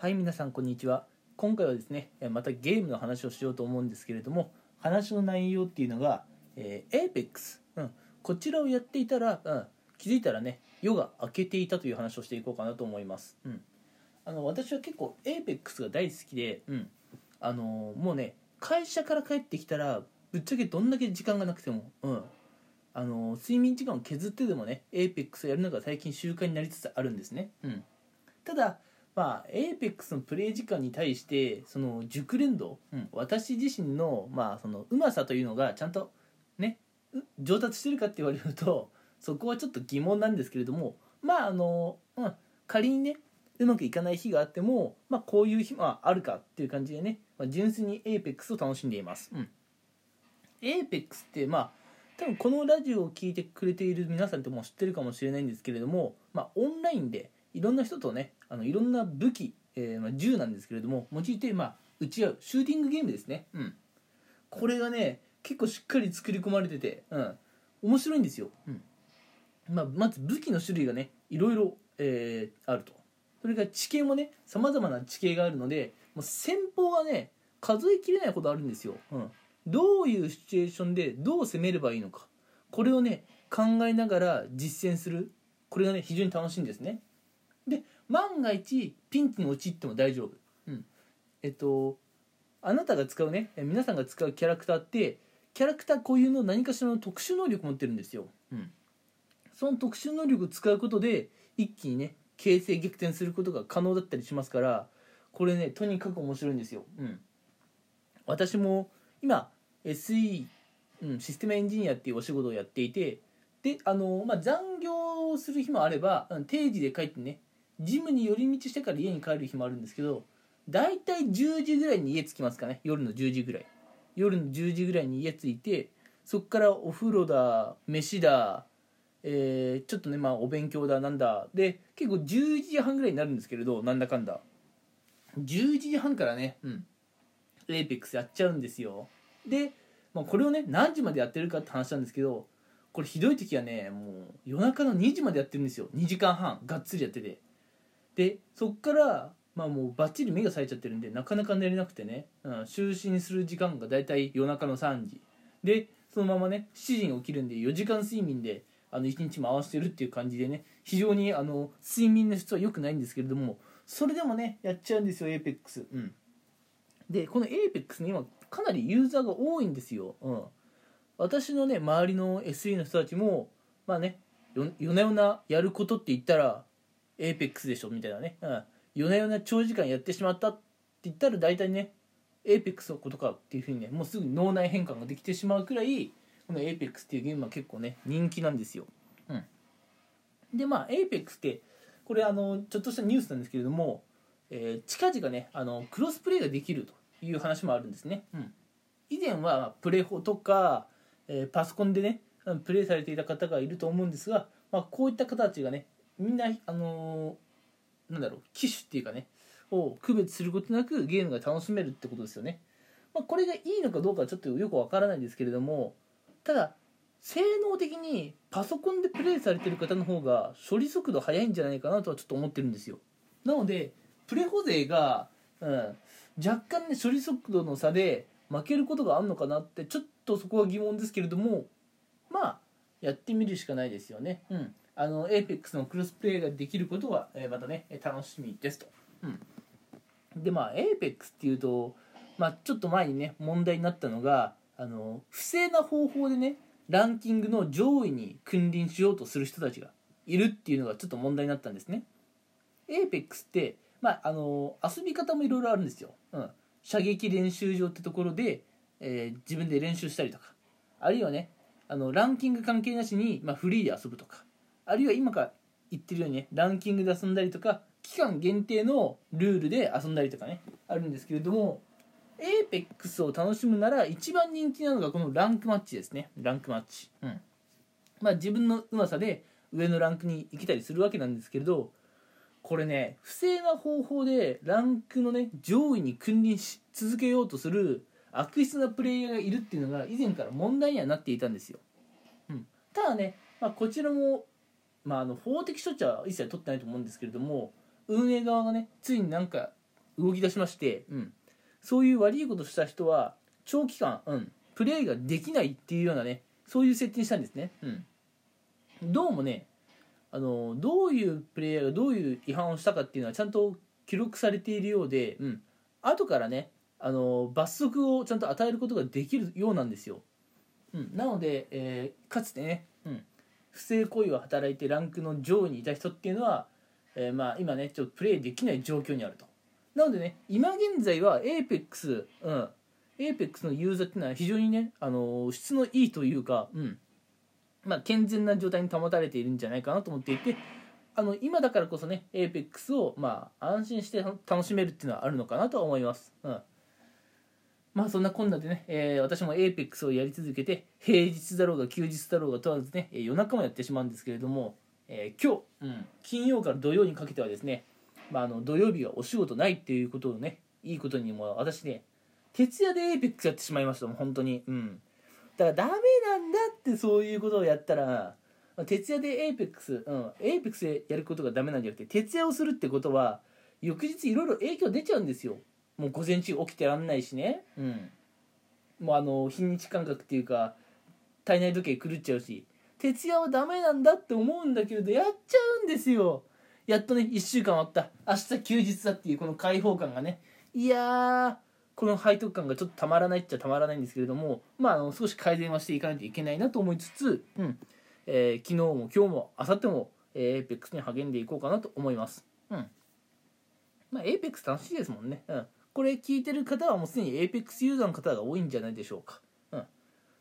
はい皆さんこんにちは。今回はですねえまたゲームの話をしようと思うんですけれども話の内容っていうのが、えー、APEX、うん、こちらをやっていたら、うん、気づいたらね夜が明けていたという話をしていこうかなと思います、うん、あの私は結構 APEX が大好きで、うん、あのーもうね会社から帰ってきたらぶっちゃけどんだけ時間がなくても、うん、あのー睡眠時間を削ってでもね APEX をやるのが最近習慣になりつつあるんですね、うん、ただまあ、APEX のプレイ時間に対してその熟練度、うん、私自身の,、まあそのうまさというのがちゃんとねう上達してるかって言われるとそこはちょっと疑問なんですけれどもまああの、うん、仮にねうまくいかない日があっても、まあ、こういう日もあるかっていう感じでね、まあ、純粋に APEX を楽しんでいます、うん、APEX ってまあ多分このラジオを聴いてくれている皆さんってもう知ってるかもしれないんですけれども、まあ、オンラインでいろんな人とねあのいろんな武器、えーまあ、銃なんですけれども用いて、まあ、撃ち合うシューティングゲームですね、うん、これがね結構しっかり作り込まれてて、うん、面白いんですよ、うん。まあ、まず武器の種類がねいろいろ、えーあると。それから地形もねさまざまな地形があるのでもう戦法がね数えきれないほどあるんですよ、うん、どういうシチュエーションでどう攻めればいいのか。これをね考えながら実践する。これがね非常に楽しいんですね。で万が一ピンチに陥っても大丈夫、うん、えっとあなたが使うね皆さんが使うキャラクターってキャラクター固有の何かしらの特殊能力持ってるんですよ、うん、その特殊能力を使うことで一気にね形勢逆転することが可能だったりしますからこれねとにかく面白いんですよ、うん、私も今 SE、うん、システムエンジニアっていうお仕事をやっていてであの、まあ、残業する日もあれば定時で帰ってねジムに寄り道してから家に帰る日もあるんですけど大体10時ぐらいに家着きますかね。夜の10時ぐらい。夜の10時ぐらいに家着いてそっからお風呂だ飯だ、えーちょっとねまあお勉強だなんだ。で結構11時半ぐらいになるんですけれどなんだかんだ。11時半からねうん。 Apex やっちゃうんですよ。で、まあ、これをね何時までやってるかって話なんですけどこれひどい時はねもう夜中の2時までやってるんですよ。2時間半。がっつりやってて。でそっからまあもうバッチリ目が冴えちゃってるんでなかなか寝れなくてね、うん、就寝する時間がだいたい夜中の3時。でそのままね7時に起きるんで4時間睡眠であの1日回してるっていう感じでね非常にあの睡眠の質は良くないんですけれどもそれでもねやっちゃうんですよ APEX うん。でこの APEX に今かなりユーザーが多いんですよ、うん、私のね周りの SE の人たちもまあね夜な夜なやることって言ったら APEX でしょ？みたいなね、うん、夜な夜な長時間やってしまったって言ったら大体ね APEX のことかっていうふうにねもうすぐ脳内変換ができてしまうくらいこの APEX っていうゲームは結構ね人気なんですよ、うん、でまあ APEX ってこれあのちょっとしたニュースなんですけれども、えー近々ねあのクロスプレイができるという話もあるんですね、うん、以前はプレホとか、えーパソコンでねプレイされていた方がいると思うんですが、まあ、こういった方たちがねみんなあのーなんだろう機種っていうかねを区別することなくゲームが楽しめるってことですよね、まあ、これがいいのかどうかはちょっとよくわからないんですけれどもただ性能的にパソコンでプレイされてる方の方が処理速度速いんじゃないかなとはちょっと思ってるんですよ。なのでプレホ勢が、うん、若干ね処理速度の差で負けることがあるのかなってちょっとそこは疑問ですけれどもまあやってみるしかないですよね。うんあの APEX のクロスプレイができることは、えーまたねえー楽しみですと、うん、でまあ APEX っていうと、まあ、ちょっと前にね問題になったのがあの不正な方法でねランキングの上位に君臨しようとする人たちがいるっていうのがちょっと問題になったんですね。APEX って、まあ、あの遊び方もいろいろあるんですよ、うん、射撃練習場ってところで、えー自分で練習したりとか。あるいはねあのランキング関係なしに、まあ、フリーで遊ぶとかあるいは今から言ってるようにねランキングで遊んだりとか期間限定のルールで遊んだりとかねあるんですけれども APEX を楽しむなら一番人気なのがこのランクマッチですね。ランクマッチ。うん。まあ自分のうまさで上のランクに行けたりするわけなんですけれどこれね不正な方法でランクのね上位に君臨し続けようとする悪質なプレイヤーがいるっていうのが以前から問題にはなっていたんですよ、うん、ただね、まあ、こちらも、まあ、あの法的処置は一切取ってないと思うんですけれども運営側がねついになんか動き出しまして、うん、そういう悪いことした人は長期間、うん、プレイができないっていうようなねそういう設定にしたんですね、うん、どうもねあのどういうプレイヤーがどういう違反をしたかっていうのはちゃんと記録されているようで、うん、後からねあの罰則をちゃんと与えることができるようなんですよ、うん、なので、えーかつてね、うん、不正行為を働いてランクの上位にいた人っていうのは、えーまあ、今ねちょっとプレイできない状況にあると。なのでね今現在は APEX、うん、APEX のユーザーっていうのは非常にね、あの質のいいというか、うん。まあ、健全な状態に保たれているんじゃないかなと思っていてあの今だからこそね APEX を、まあ、安心して楽しめるっていうのはあるのかなとは思います、うん、まあそんなこんなでね、えー私も APEX をやり続けて平日だろうが休日だろうが問わずね、夜中もやってしまうんですけれども、えー今日、うん、金曜から土曜にかけてはですね、まあ、あの土曜日はお仕事ないっていうことをねいいことにも私ね徹夜で APEX やってしまいましたもう本当に。うん。だからダメなんだってそういうことをやったら徹夜で APEX うん APEX でやることがダメなんじゃなくて徹夜をするってことは翌日いろいろ影響出ちゃうんですよ。もう午前中起きてらんないしね。うん。もうあの日にち感覚っていうか体内時計狂っちゃうし。徹夜はダメなんだって思うんだけれどやっちゃうんですよ。やっとね1週間終わった。明日休日だっていうこの解放感がね。いやーこの背徳感がちょっとたまらないっちゃたまらないんですけれどもまああの少し改善はしていかないといけないなと思いつつ、うん。えー昨日も今日も明後日も、えー、APEX に励んでいこうかなと思います。うん。まあ APEX 楽しいですもんね。うんこれ聞いてる方はもうすでに APEX ユーザーの方が多いんじゃないでしょうか。うん。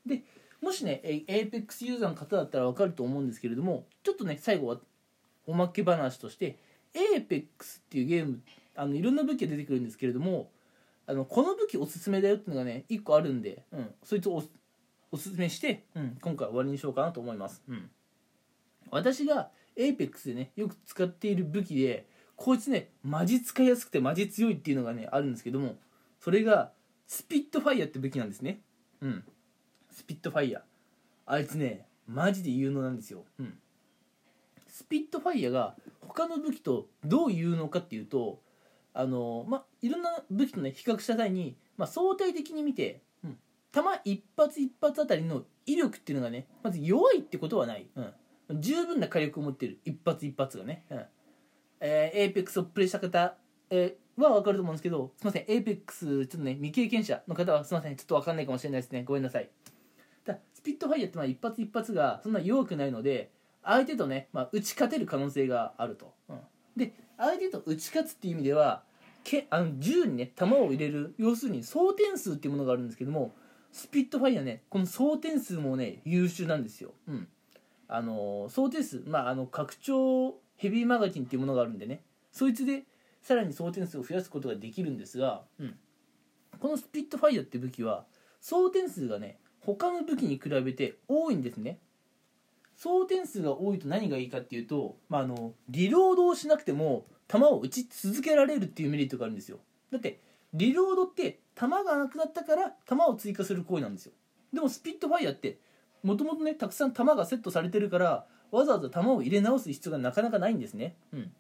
でもしねえ APEX ユーザーの方だったら分かると思うんですけれどもちょっとね最後はおまけ話として APEX っていうゲームあのいろんな武器が出てくるんですけれどもあのこの武器おすすめだよっていうのがね1個あるんで、うん、そいつをおおすすめして、うん、今回は終わりにしようかなと思います、うん、私が APEX でねよく使っている武器でこいつねマジ使いやすくてマジ強いっていうのがねあるんですけどもそれがスピットファイヤーって武器なんですね。うん。スピットファイヤーあいつねマジで有能なんですよ、うん、スピットファイヤーが他の武器とどう有能かっていうとあのまあいろんな武器とね比較した際に、まあ、相対的に見て、うん、弾一発一発あたりの威力っていうのがねまず弱いってことはない、うん、十分な火力を持ってる一発一発がね、うん。えー、APEX をプレイした方、えーは分かると思うんですけどすいません APEX ちょっとね未経験者の方はすいませんちょっと分かんないかもしれないですね。ごめんなさい。だスピットファイヤーってまあ一発一発がそんな弱くないので相手とね、まあ、打ち勝てる可能性があると、うん、で相手と打ち勝つっていう意味ではけあの銃にね弾を入れる要するに装填数っていうものがあるんですけどもスピットファイヤーねこの装填数もね優秀なんですよ、うん、あの装填数まああの拡張ヘビーマガジンっていうものがあるんでね。そいつでさらに装填数を増やすことができるんですが、うん、このスピットファイヤーって武器は装填数がね他の武器に比べて多いんですね。装填数が多いと何がいいかっていうと、まあ、あのリロードをしなくても弾を撃ち続けられるっていうメリットがあるんですよ。だってリロードって弾がなくなったから弾を追加する行為なんですよ。でもスピットファイヤーってもともとねたくさん弾がセットされてるからわざわざ弾を入れ直す必要がなかなかないんですね。うん。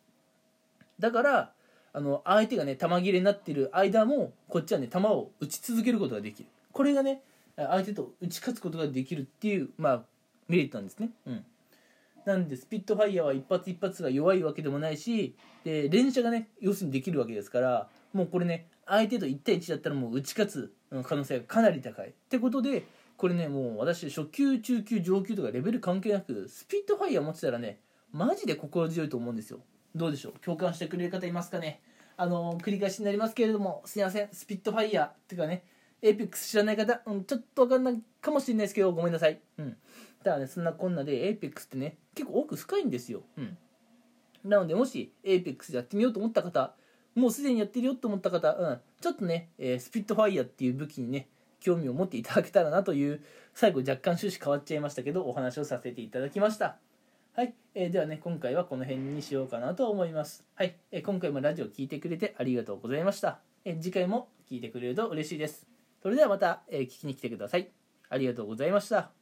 だからあの相手がね弾切れになってる間もこっちはね弾を打ち続けることができる。これがね相手と打ち勝つことができるっていうまあメリットなんですね。うん。なんでスピットファイヤーは一発一発が弱いわけでもないしで連射がね要するにできるわけですからもうこれね相手と1対1だったらもう打ち勝つ可能性がかなり高い。ってことでこれねもう私初級中級上級とかレベル関係なくスピットファイヤー持ってたらねマジで心強いと思うんですよ。どうでしょう？共感してくれる方いますかね？あの繰り返しになりますけれどもすいません。スピットファイヤーっていうかねエイペックス知らない方、うん、ちょっと分かんないかもしれないですけどごめんなさい、うん、ただねそんなこんなでエイペックスってね結構奥深いんですよ、うん、なのでもしエイペックスやってみようと思った方もうすでにやってるよと思った方、うん、ちょっとね、えースピットファイヤーっていう武器にね興味を持っていただけたらなという最後若干趣旨変わっちゃいましたけどお話をさせていただきました。はい、えーではね今回はこの辺にしようかなと思います。はい、えー今回もラジオ聞いてくれてありがとうございました、えー次回も聞いてくれると嬉しいです。それではまた、えー聞きに来てください。ありがとうございました。